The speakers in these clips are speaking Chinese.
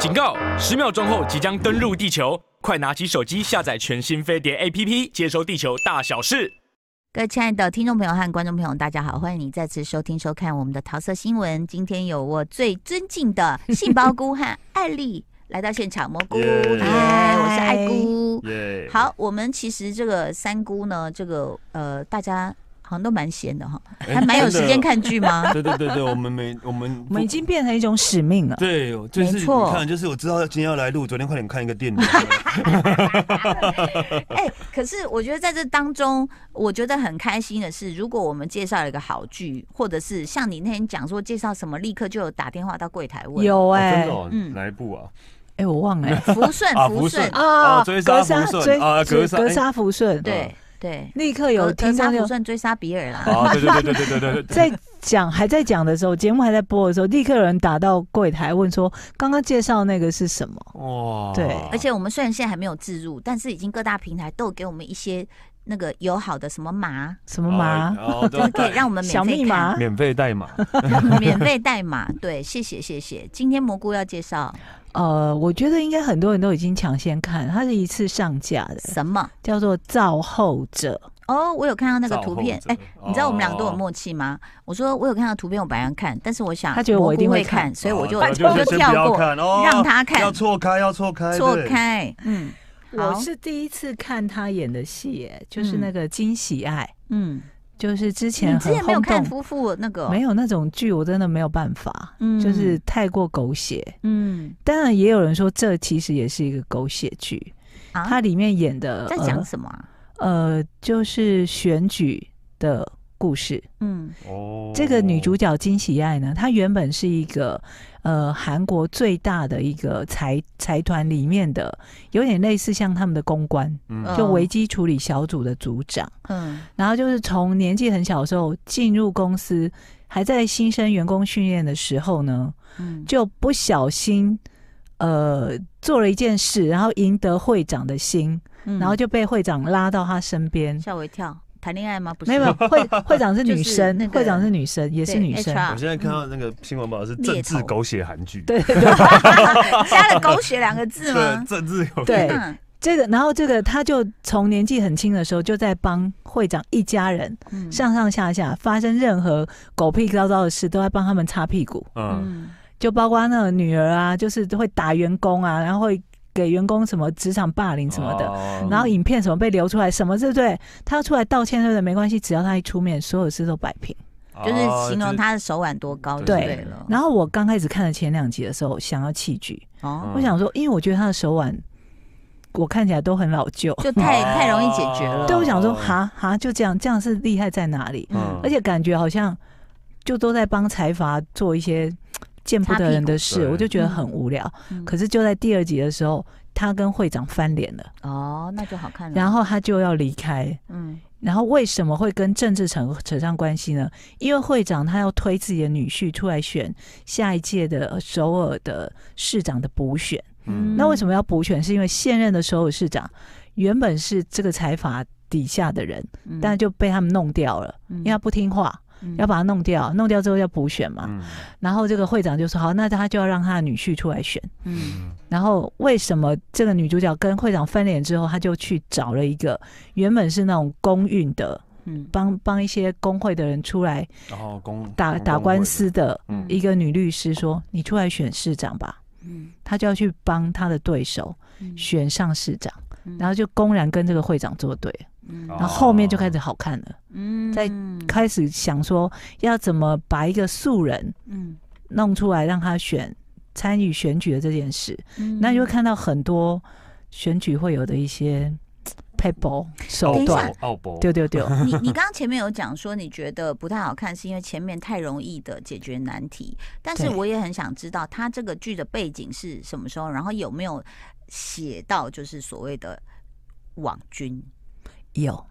警告！十秒钟后即将登陆地球，快拿起手机下载全新飞碟 APP，接收地球大小事。各位亲爱的听众朋友和观众朋友，大家好，欢迎你再次收听收看我们的桃色新闻。今天有我最尊敬的杏鲍菇和艾丽来到现场，蘑菇 耶，yeah, 我是艾菇。Yeah. 好，我们其实这个三姑呢，这个呃，大家。好像都蛮闲的哈，还蛮有时间看剧吗？对对对对，我们没我们我们已经变成一种使命了。对，就是你看，就是我知道今天要来录，昨天快点看一个电影。哎、欸，可是我觉得在这当中，我觉得很开心的是，如果我们介绍了一个好剧，或者是像你那天讲说介绍什么，立刻就有打电话到柜台问。有哎、欸，真的、哦，嗯，哪一部啊？哎、欸，我忘了、欸。福顺，福顺啊，追杀福顺啊，格格杀福顺，对。对，立刻有听到就算追杀比尔啦。啊，对对对对对对对，在讲还在讲的时候，节目还在播的时候，立刻有人打到柜台问说：“刚刚介绍那个是什么？”哇，对。而且我们虽然现在还没有置入，但是已经各大平台都有给我们一些那个友好的什么码，什么码，哦、就是可以让我们免费小密码、免费代码、免费代码。对，谢谢谢谢。今天蘑菇要介绍。呃，我觉得应该很多人都已经抢先看，它是一次上架的。什么叫做《造后者》？哦，我有看到那个图片。哎、欸，你知道我们两个都有默契吗？哦、我说我有看到图片，我本来要看，但是我想他觉得我一定会看，所以我就、哦、就，就跳过，哦、让他看。要错开，要错开，错开。嗯，我是第一次看他演的戏，就是那个《惊喜爱》。嗯。就是之前你之前没有看夫妇那个，没有那种剧，我真的没有办法，嗯，就是太过狗血，嗯，当然也有人说这其实也是一个狗血剧，啊，它里面演的在讲什么啊？呃，就是选举的故事，嗯，哦，这个女主角金喜爱呢，她原本是一个。呃，韩国最大的一个财财团里面的，有点类似像他们的公关，嗯，就危机处理小组的组长，嗯，然后就是从年纪很小的时候进入公司，还在新生员工训练的时候呢，嗯，就不小心呃做了一件事，然后赢得会长的心，嗯，然后就被会长拉到他身边，吓我一跳。谈恋爱吗？不是，没有，会会长是女生，那个、会长是女生，也是女生。我现在看到那个新闻报道是政治狗血韩剧，对对 对，加了狗血两个字吗？政治狗血。对，这个，然后这个他就从年纪很轻的时候就在帮会长一家人上上下下发生任何狗屁糟糟的事，都在帮他们擦屁股。嗯，就包括那个女儿啊，就是会打员工啊，然后会。给员工什么职场霸凌什么的，哦、然后影片什么被流出来，什么对不对？他要出来道歉对不对？没关系，只要他一出面，所有事都摆平，就是形容他的手腕多高就对了。对，然后我刚开始看了前两集的时候，想要弃剧，哦，我想说，因为我觉得他的手腕，我看起来都很老旧，就太太容易解决了。对，我想说，哈哈，就这样，这样是厉害在哪里？嗯，而且感觉好像就都在帮财阀做一些。见不得人的事，我就觉得很无聊。嗯、可是就在第二集的时候，他跟会长翻脸了。哦，那就好看了。然后他就要离开。嗯。然后为什么会跟政治扯扯上关系呢？因为会长他要推自己的女婿出来选下一届的首尔的市长的补选。嗯。那为什么要补选？是因为现任的首尔市长原本是这个财阀底下的人，嗯、但是就被他们弄掉了，因为他不听话。要把它弄掉，弄掉之后要补选嘛。嗯、然后这个会长就说：“好，那他就要让他的女婿出来选。”嗯。然后为什么这个女主角跟会长翻脸之后，他就去找了一个原本是那种公运的，嗯，帮帮一些工会的人出来，然后公打打官司的一个女律师说：“你出来选市长吧。”嗯。他就要去帮他的对手选上市长，然后就公然跟这个会长作对。然后后面就开始好看了，嗯，在开始想说要怎么把一个素人，嗯，弄出来让他选参与选举的这件事，嗯，那就会看到很多选举会有的一些撇步手段，对对对。你你刚刚前面有讲说你觉得不太好看，是因为前面太容易的解决难题，但是我也很想知道他这个剧的背景是什么时候，然后有没有写到就是所谓的网军。有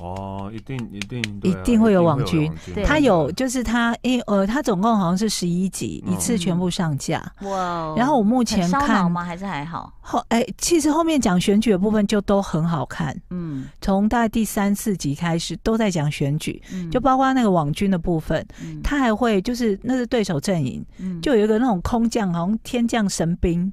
哦，一定一定一定会有网军，他有就是他，因呃，他总共好像是十一集，一次全部上架。哇！然后我目前看吗？还是还好？后哎，其实后面讲选举的部分就都很好看。嗯，从大概第三四集开始都在讲选举，就包括那个网军的部分，他还会就是那是对手阵营，就有一个那种空降，好像天降神兵，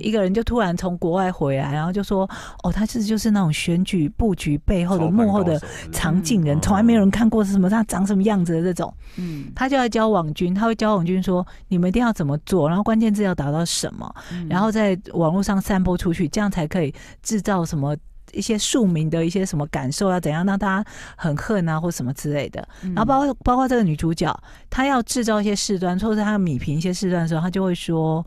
一个人就突然从国外回来，然后就说：“哦，他其实就是那种选举布局背后的幕后的。”藏镜人，从来没有人看过是什么，他长什么样子的这种，嗯，他就要教网军，他会教网军说，你们一定要怎么做，然后关键字要达到什么，然后在网络上散播出去，这样才可以制造什么一些庶民的一些什么感受，啊怎样让大家很恨啊，或什么之类的。然后包括包括这个女主角，她要制造一些事端，或者她要米平一些事端的时候，她就会说，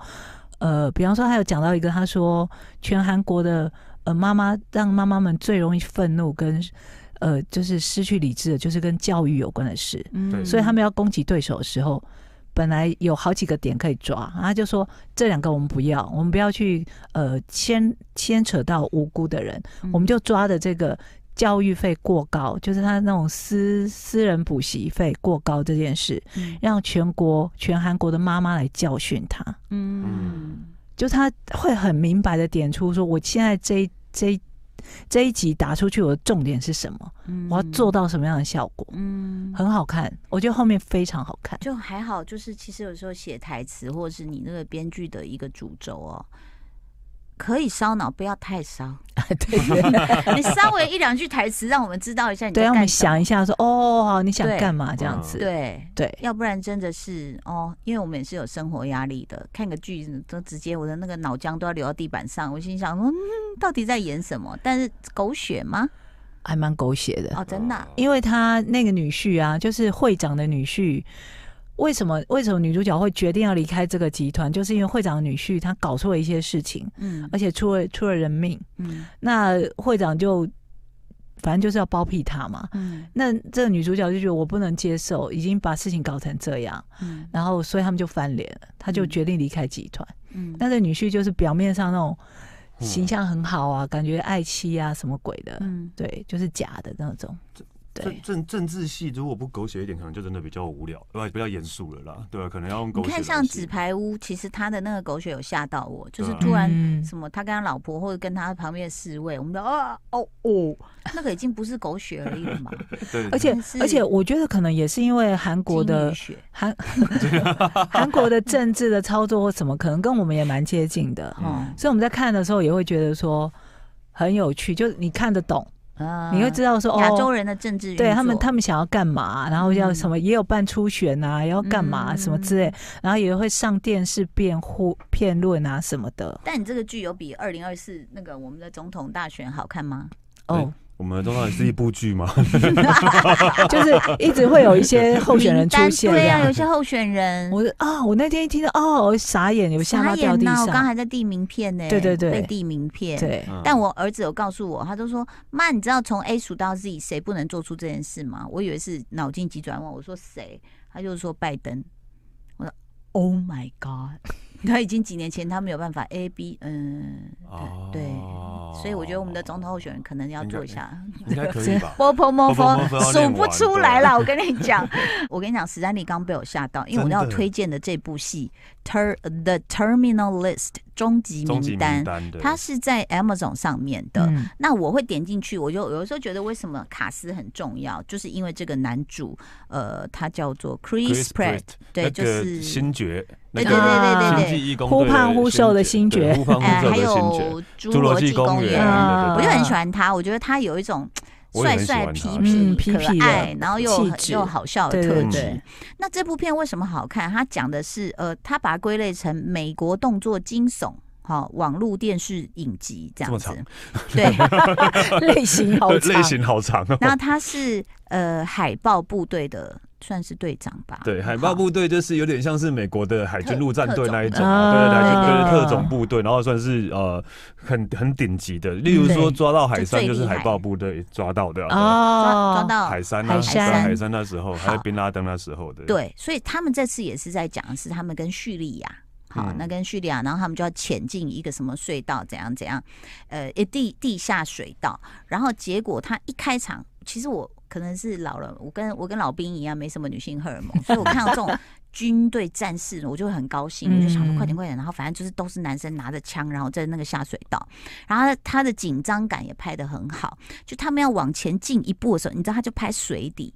呃，比方说她有讲到一个，她说全韩国的呃妈妈让妈妈们最容易愤怒跟。呃，就是失去理智的，就是跟教育有关的事。嗯，所以他们要攻击对手的时候，本来有好几个点可以抓，他就说这两个我们不要，我们不要去呃牵牵扯到无辜的人，嗯、我们就抓的这个教育费过高，就是他那种私私人补习费过高这件事，嗯、让全国全韩国的妈妈来教训他。嗯，就他会很明白的点出说，我现在这这。这一集打出去，我的重点是什么？嗯，我要做到什么样的效果？嗯，很好看，我觉得后面非常好看。就还好，就是其实有时候写台词，或者是你那个编剧的一个主轴哦。可以烧脑，不要太烧。对，你稍微一两句台词，让我们知道一下你。对，让我们想一下，说哦，好，你想干嘛这样子？对对，要不然真的是哦，因为我们也是有生活压力的，看个剧都直接我的那个脑浆都要流到地板上。我心想，嗯，到底在演什么？但是狗血吗？还蛮狗血的哦，真的。因为他那个女婿啊，就是会长的女婿。为什么为什么女主角会决定要离开这个集团？就是因为会长的女婿他搞错了一些事情，嗯，而且出了出了人命，嗯，那会长就反正就是要包庇他嘛，嗯，那这个女主角就觉得我不能接受，已经把事情搞成这样，嗯，然后所以他们就翻脸了，他就决定离开集团，嗯，那这女婿就是表面上那种形象很好啊，感觉爱妻啊什么鬼的，嗯，对，就是假的那种。政政政治系如果不狗血一点，可能就真的比较无聊，对吧？比较严肃了啦，对吧？可能要用狗血。你看像纸牌屋，其实他的那个狗血有吓到我，就是突然什么他跟他老婆或者跟他旁边的侍卫，我们的啊哦哦，那个已经不是狗血而已了嘛。对，而且而且我觉得可能也是因为韩国的韩 韩国的政治的操作或什么，可能跟我们也蛮接近的，嗯，所以我们在看的时候也会觉得说很有趣，就是你看得懂。你会知道说，亚洲人的政治、哦、对他们，他们想要干嘛？然后要什么，也有办初选啊，也要干嘛什么之类，然后也会上电视辩护、辩论啊什么的。但你这个剧有比二零二四那个我们的总统大选好看吗？哦。我们都到底是一部剧吗？就是一直会有一些候选人出现，对呀，有些候选人。我啊，我那天一听到哦，我傻眼，有下巴掉地上。我刚刚还在递名片呢，对对对，被递名片。对，但我儿子有告诉我，他都说：“妈，你知道从 A 数到 Z 谁不能做出这件事吗？”我以为是脑筋急转弯，我说谁？他就说拜登。我说：“Oh my God！” 他已经几年前他没有办法 A B，嗯，对。所以我觉得我们的总统候选人可能要做一下，应该可以吧？波波摩佛数不出来了，我跟你讲，我跟你讲，史丹利刚被我吓到，因为我要推荐的这部戏《Ter The Terminal List》终极名单，它是在 Amazon 上面的。那我会点进去，我就有的时候觉得为什么卡斯很重要，就是因为这个男主，呃，他叫做 Chris Pratt，对，就是星爵。对对对对对对，忽胖忽瘦的星爵，哎，还有侏罗纪公园，我就很喜欢他。我觉得他有一种帅帅皮皮可爱，然后又又好笑的特质。那这部片为什么好看？他讲的是呃，他把它归类成美国动作惊悚，好网络电视影集这样子。对，类型好长，类型好长。然后他是呃海豹部队的。算是队长吧。对，海豹部队就是有点像是美国的海军陆战队那一种，啊，对对对，就是特种部队，然后算是呃很很顶级的。例如说抓到海山，就是海豹部队抓到的哦，抓到海山，海山，海山那时候还有宾拉登那时候的。对，所以他们这次也是在讲的是他们跟叙利亚。好，嗯、那跟叙利亚，然后他们就要潜进一个什么隧道，怎样怎样，呃，地地下水道，然后结果他一开场，其实我可能是老了，我跟我跟老兵一样，没什么女性荷尔蒙，所以我看到这种。军队战士，我就会很高兴，我就想说快点快点，然后反正就是都是男生拿着枪，然后在那个下水道，然后他的紧张感也拍得很好，就他们要往前进一步的时候，你知道他就拍水底，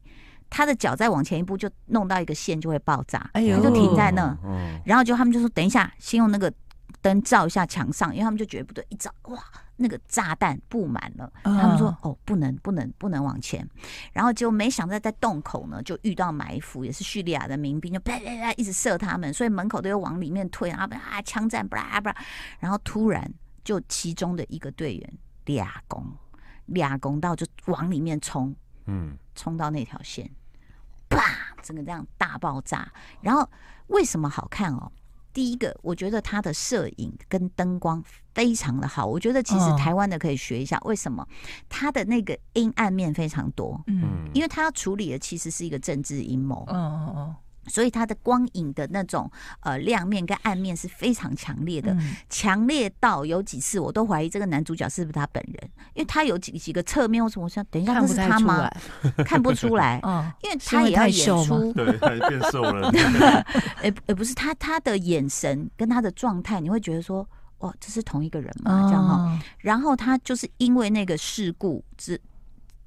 他的脚再往前一步就弄到一个线就会爆炸，哎呦，他就停在那，然后就他们就说等一下，先用那个灯照一下墙上，因为他们就觉得不对，一照哇。那个炸弹布满了，他们说哦，不能不能不能往前，然后就没想到在洞口呢，就遇到埋伏，也是叙利亚的民兵，就啪啪啪一直射他们，所以门口都要往里面退，然后啊枪战，巴拉巴拉，然后突然就其中的一个队员俩攻俩攻到就往里面冲，嗯，冲到那条线，啪，整个这样大爆炸，然后为什么好看哦？第一个，我觉得他的摄影跟灯光非常的好。我觉得其实台湾的可以学一下，为什么？他的那个阴暗面非常多，嗯，因为他要处理的其实是一个政治阴谋，嗯嗯嗯。所以它的光影的那种呃亮面跟暗面是非常强烈的，强、嗯、烈到有几次我都怀疑这个男主角是不是他本人，因为他有几几个侧面，为什么我想等一下这是他吗？看不出来，嗯，因为他也要演出，对，他也变瘦了。哎哎，不是他他的眼神跟他的状态，你会觉得说，哇，这是同一个人嘛？这样哈。然后他就是因为那个事故，只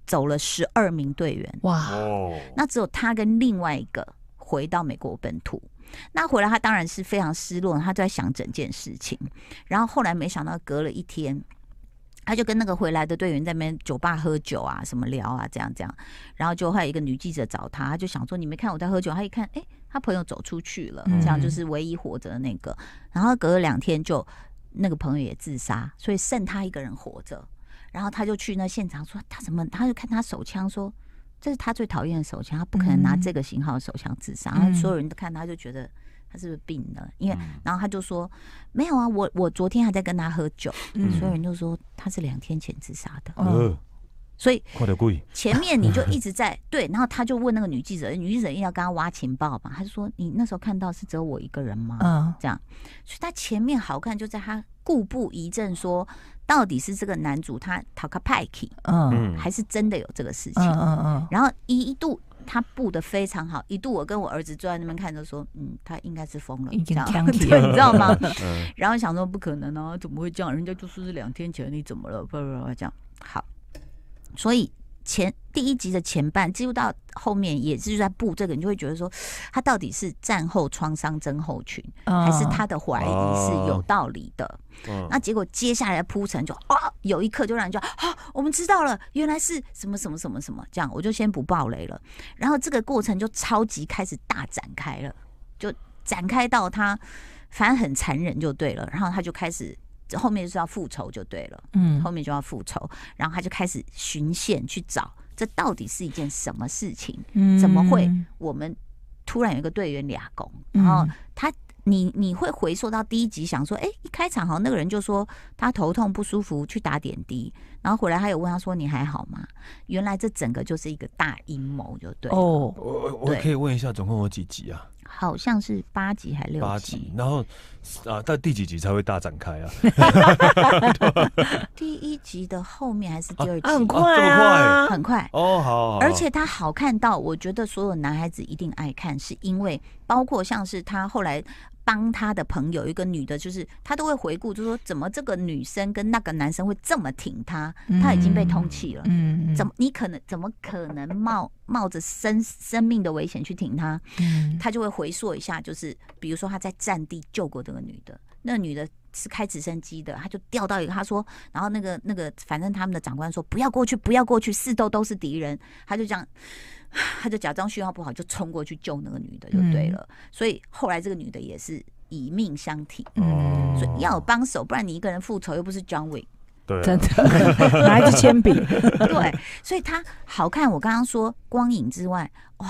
走了十二名队员，哇，那只有他跟另外一个。回到美国本土，那回来他当然是非常失落，他就在想整件事情。然后后来没想到隔了一天，他就跟那个回来的队员在那边酒吧喝酒啊，什么聊啊，这样这样。然后就还有一个女记者找他，他就想说：“你没看我在喝酒？”他一看，哎，他朋友走出去了，这样就是唯一活着的那个。然后隔了两天，就那个朋友也自杀，所以剩他一个人活着。然后他就去那现场说：“他怎么？”他就看他手枪说。这是他最讨厌的手枪，他不可能拿这个型号的手枪自杀。然后所有人都看他，就觉得他是不是病了？因为，然后他就说没有啊，我我昨天还在跟他喝酒。所有人就说他是两天前自杀的。嗯，所以前面你就一直在 对，然后他就问那个女记者，女记者硬要跟他挖情报嘛，他就说你那时候看到是只有我一个人吗？嗯，这样，所以他前面好看就在他故布疑阵说。到底是这个男主他讨个派气，嗯，还是真的有这个事情？嗯嗯嗯。然后一度他布的非常好，一度我跟我儿子坐在那边看着说，嗯，他应该是疯了，这样，对，你知道吗？然后想说不可能啊，怎么会这样？人家就说是两天前，你怎么了？不不不，这样好，所以。前第一集的前半，几乎到后面也是在布这个，你就会觉得说，他到底是战后创伤症候群，还是他的怀疑是有道理的？哦、那结果接下来铺陈就啊，有一刻就让人就啊，我们知道了，原来是什么什么什么什么，这样我就先不爆雷了。然后这个过程就超级开始大展开了，就展开到他反正很残忍就对了，然后他就开始。这后面就是要复仇就对了，嗯，后面就要复仇，然后他就开始循线去找，这到底是一件什么事情？嗯，怎么会我们突然有一个队员俩攻？然后他，你你会回溯到第一集，想说，哎，一开场好像那个人就说他头痛不舒服，去打点滴，然后回来他有问他说你还好吗？原来这整个就是一个大阴谋，就对哦。我我可以问一下，总共有几集啊？好像是八集还是六集？八集，然后啊，到第几集才会大展开啊？第一集的后面还是第二集？啊、很快啊，很快哦，好，好，而且它好看到，我觉得所有男孩子一定爱看，是因为包括像是他后来。帮他的朋友一个女的，就是他都会回顾，就说怎么这个女生跟那个男生会这么挺他？他已经被通气了，嗯，怎么你可能怎么可能冒冒着生生命的危险去挺他？他就会回溯一下，就是比如说他在战地救过这个女的，那女的是开直升机的，他就掉到一个，他说，然后那个那个反正他们的长官说不要过去，不要过去，四周都是敌人，他就这样。他就假装信号不好，就冲过去救那个女的，就对了。嗯、所以后来这个女的也是以命相挺，嗯、所以要有帮手，不然你一个人复仇又不是 John Wick，对、啊，真的拿一支铅笔，对。所以他好看，我刚刚说光影之外，哇，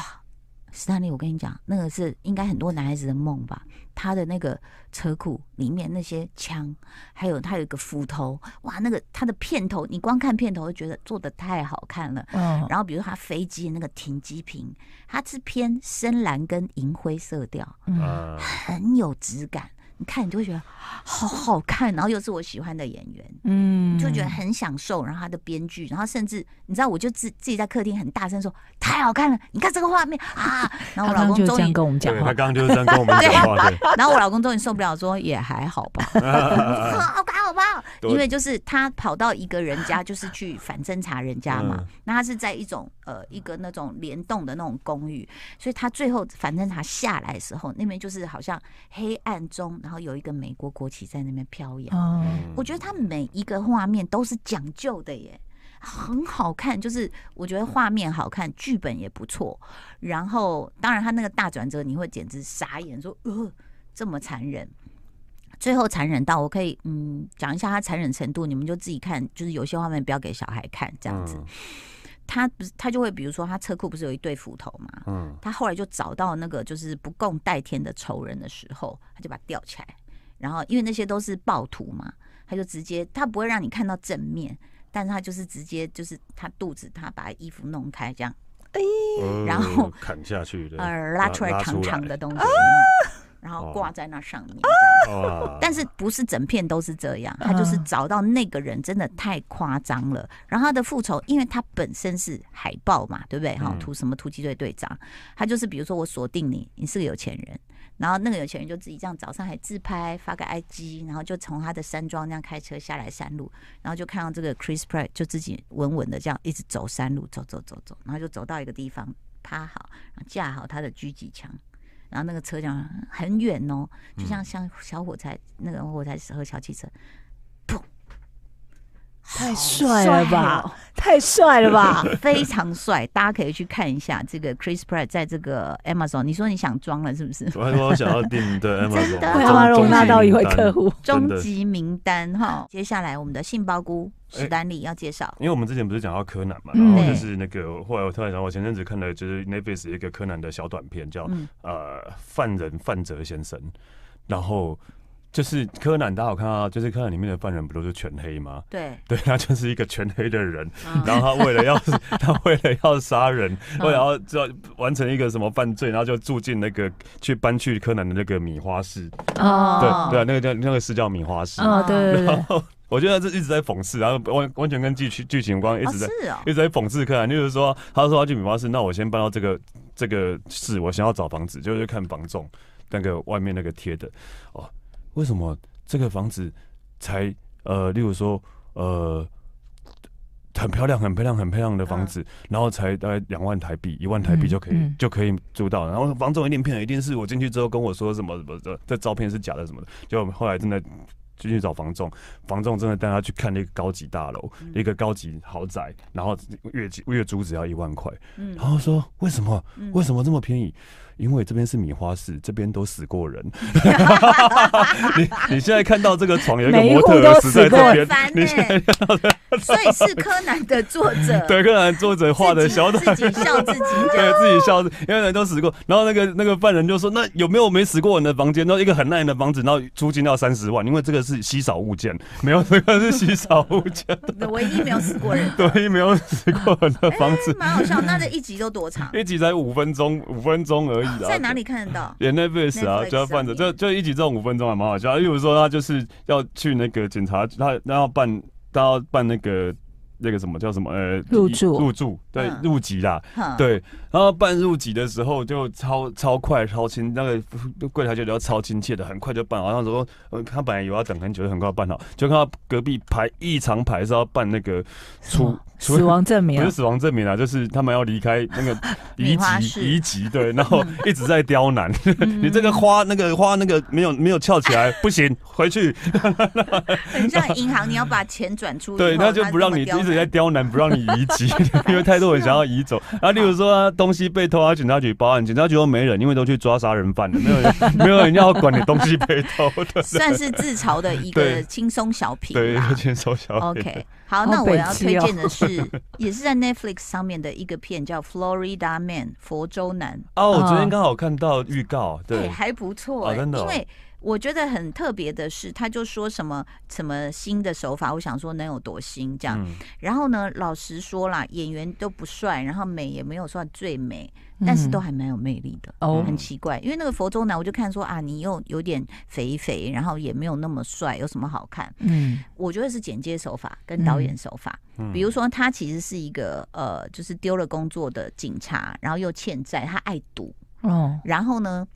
史丹利，我跟你讲，那个是应该很多男孩子的梦吧。他的那个车库里面那些枪，还有他有一个斧头，哇，那个他的片头，你光看片头就觉得做的太好看了。嗯，然后比如他飞机的那个停机坪，它是偏深蓝跟银灰色调，嗯，很有质感。你看你就会觉得好好看，然后又是我喜欢的演员，嗯，就觉得很享受。然后他的编剧，然后甚至你知道，我就自自己在客厅很大声说太好看了，你看这个画面啊！然后我老公终于跟我们讲，他刚刚就是这样跟我们讲话。对，然后我老公终于受不了，说也还好吧，好看好不好？因为就是他跑到一个人家，就是去反侦查人家嘛。那他是在一种呃一个那种联动的那种公寓，所以他最后反侦查下来的时候，那边就是好像黑暗中，然后有一个美国国旗在那边飘扬。我觉得他每一个画面都是讲究的耶，很好看。就是我觉得画面好看，剧本也不错。然后当然他那个大转折，你会简直傻眼，说呃这么残忍。最后残忍到我可以嗯讲一下他残忍程度，你们就自己看。就是有些画面不要给小孩看，这样子。他不是他就会比如说他车库不是有一对斧头嘛？嗯，他后来就找到那个就是不共戴天的仇人的时候，他就把它吊起来。然后因为那些都是暴徒嘛，他就直接他不会让你看到正面，但是他就是直接就是他肚子他把衣服弄开这样，哎，然后砍下去的，呃，拉出来长长的东西。然后挂在那上面，但是不是整片都是这样？他就是找到那个人真的太夸张了。然后他的复仇，因为他本身是海豹嘛，对不对？哈，突什么突击队队长，他就是比如说我锁定你，你是个有钱人，然后那个有钱人就自己这样早上还自拍发个 IG，然后就从他的山庄那样开车下来山路，然后就看到这个 Chris Pratt 就自己稳稳的这样一直走山路，走走走走，然后就走到一个地方趴好，然后架好他的狙击枪。然后那个车讲很远哦，就像像小火柴、嗯、那个火柴和小汽车，砰！太帅了吧！太帅了吧！非常帅，大家可以去看一下这个 Chris Pratt 在这个 Amazon。你说你想装了是不是？我还说我想要订对 Amazon，的为他容纳到一位客户，终极名单哈。接下来我们的杏鲍菇史丹利要介绍，因为我们之前不是讲到柯南嘛，然后就是那个后来我突然想，我前阵子看了就是 Netflix 一个柯南的小短片，叫呃犯人范泽先生，然后。就是柯南，大家有看到，就是柯南里面的犯人不都是全黑吗？对，对，他就是一个全黑的人，然后他为了要，他为了要杀人，为了要要完成一个什么犯罪，然后就住进那个去搬去柯南的那个米花市。哦，对对，啊那个叫那个是叫米花市。哦，对对对。然后我觉得这一直在讽刺，然后完完全跟剧剧情有关，一直在一直在讽刺柯南，就是说，他说他去米花市，那我先搬到这个这个市，我想要找房子，就是看房仲那个外面那个贴的哦。为什么这个房子才呃，例如说呃，很漂亮、很漂亮、很漂亮的房子，然后才大概两万台币、一万台币就可以、嗯、就可以租到，然后房仲一定骗，一定是我进去之后跟我说什么什么的，这照片是假的什么的，就后来真的。就去找房仲，房仲真的带他去看那个高级大楼，嗯、一个高级豪宅，然后月月租只要一万块，嗯、然后说为什么？为什么这么便宜？因为这边是米花市，这边都死过人。你你现在看到这个床有一个模特死在这边，你现在看到的，所以是柯南的作者，对，柯南作者画的小短，自己笑自己，对自己笑，因为人都死过。然后那个那个犯人就说：“那有没有没死过人的房间？然后一个很烂的房子，然后租金要三十万，因为这个是稀少物件，没有这个是稀少物件，唯一没有死过人，唯一没有死过人的房子，蛮好笑。那这一集都多长？一集才五分钟，五分钟而已。在哪里看得到？连 Netflix 啊，就要放着，就就一集这种五分钟还蛮好笑。例如说，他就是要去那个警察，他他要办，他要办那个那个什么叫什么？呃，入住入住，对，入籍啦，对。然后办入籍的时候就超超快超亲，那个柜台就比较超亲切的，很快就办好。然后说，他本来以为要等很久，很快办好，就看到隔壁排一长排是要办那个 出。死亡证明不是死亡证明啊，就是他们要离开那个 移籍移籍，对，然后一直在刁难 你这个花那个花那个没有没有翘起来，不行，回去。很像银行，你要把钱转出去，对，他就不让你一直在刁难，不让你移籍，因为太多人想要移走。然后例如说东西被偷，警察局报案，警察局又没人，因为都去抓杀人犯了，没有人 没有人要管你东西被偷的，算是自嘲的一个轻松小品，对，轻松小品。OK，好，那我要推荐的是。是，也是在 Netflix 上面的一个片，叫《Florida Man》佛州男。哦，我昨天刚好看到预告，对，还不错，真的。因为我觉得很特别的是，他就说什么什么新的手法，我想说能有多新这样。嗯、然后呢，老实说啦，演员都不帅，然后美也没有算最美，但是都还蛮有魅力的。哦、嗯，很奇怪，因为那个佛州男，我就看说啊，你又有点肥肥，然后也没有那么帅，有什么好看？嗯，我觉得是剪接手法跟导演手法。嗯、比如说他其实是一个呃，就是丢了工作的警察，然后又欠债，他爱赌。哦，然后呢？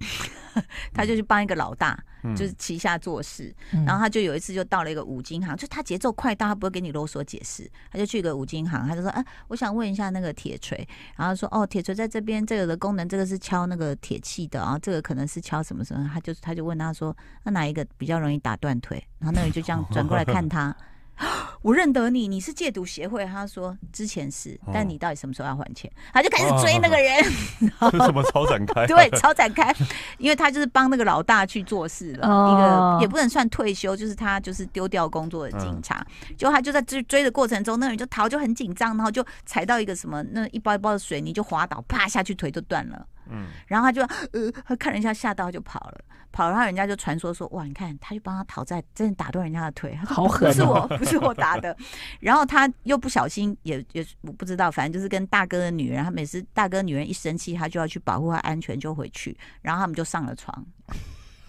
他就去帮一个老大，就是旗下做事。嗯、然后他就有一次就到了一个五金行，就他节奏快到，他不会给你啰嗦解释。他就去一个五金行，他就说：“哎、啊，我想问一下那个铁锤。”然后说：“哦，铁锤在这边，这个的功能，这个是敲那个铁器的，然后这个可能是敲什么什么。”他就他就问他说：“那哪一个比较容易打断腿？”然后那个人就这样转过来看他。我认得你，你是戒毒协会。他说之前是，但你到底什么时候要还钱？他就开始追那个人。这是什么超展开？对，超展开，因为他就是帮那个老大去做事了，一个也不能算退休，就是他就是丢掉工作的警察。就他就在追追的过程中，那个人就逃，就很紧张，然后就踩到一个什么那一包一包的水泥，就滑倒，啪下去，腿就断了。嗯，然后他就呃，他看了一下，吓到就跑了，跑了，然后人家就传说说，哇，你看，他就帮他讨债，真的打断人家的腿，好狠，不是我，不是我打的。然后他又不小心，也也我不知道，反正就是跟大哥的女人，他每次大哥女人一生气，他就要去保护她安全，就回去，然后他们就上了床。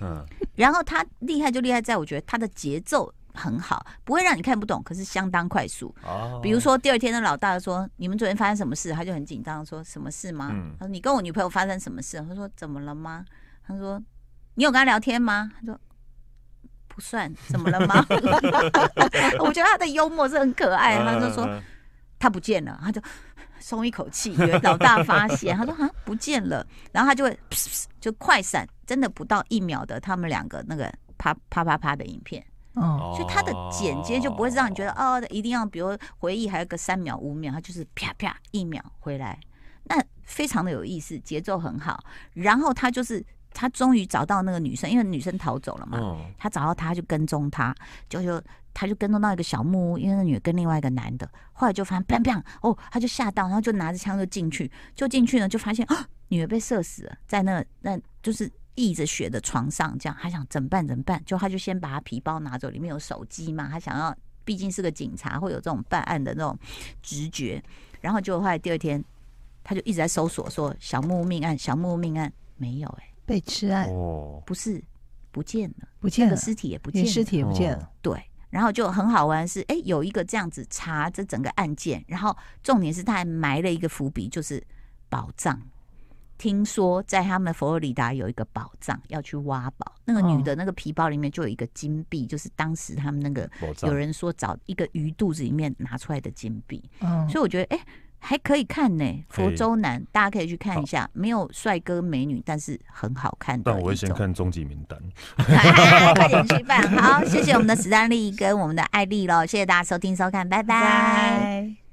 嗯，然后他厉害就厉害在，我觉得他的节奏。很好，不会让你看不懂，可是相当快速。哦，比如说第二天的老大说：“你们昨天发生什么事？”他就很紧张，说什么事吗？嗯、他说：“你跟我女朋友发生什么事？”他说：“怎么了吗？”他说：“你有跟他聊天吗？”他说：“不算，怎么了吗？” 我觉得他的幽默是很可爱。他就说：“他不见了。”他就松一口气，以为老大发现。他说：“啊，不见了。”然后他就会就快闪，真的不到一秒的，他们两个那个啪啪啪啪的影片。哦，所以他的剪接就不会让你觉得哦，一定要比如回忆还有个三秒五秒，他就是啪啪一秒回来，那非常的有意思，节奏很好。然后他就是他终于找到那个女生，因为女生逃走了嘛，他找到她就跟踪她，就就他就跟踪到一个小木屋，因为那女的跟另外一个男的，后来就发现砰砰哦，他就吓到，然后就拿着枪就进去，就进去呢就发现啊，女的被射死了，在那那就是。溢着血的床上，这样他想怎么办？怎么办？就他就先把他皮包拿走，里面有手机嘛。他想要，毕竟是个警察，会有这种办案的那种直觉。然后就后来第二天，他就一直在搜索，说小木屋命案，小木屋命案没有哎、欸，被吃案哦，不是不见了，不见了，尸体也不见了，尸体也不见了。对，然后就很好玩是，哎、欸，有一个这样子查这整个案件，然后重点是他还埋了一个伏笔，就是宝藏。听说在他们佛罗里达有一个宝藏要去挖宝，那个女的那个皮包里面就有一个金币，就是当时他们那个有人说找一个鱼肚子里面拿出来的金币，所以我觉得哎还可以看呢。佛州男大家可以去看一下，没有帅哥美女，但是很好看。但我会先看终极名单，快点去办。好，谢谢我们的史丹利跟我们的艾丽喽，谢谢大家收听收看，拜拜。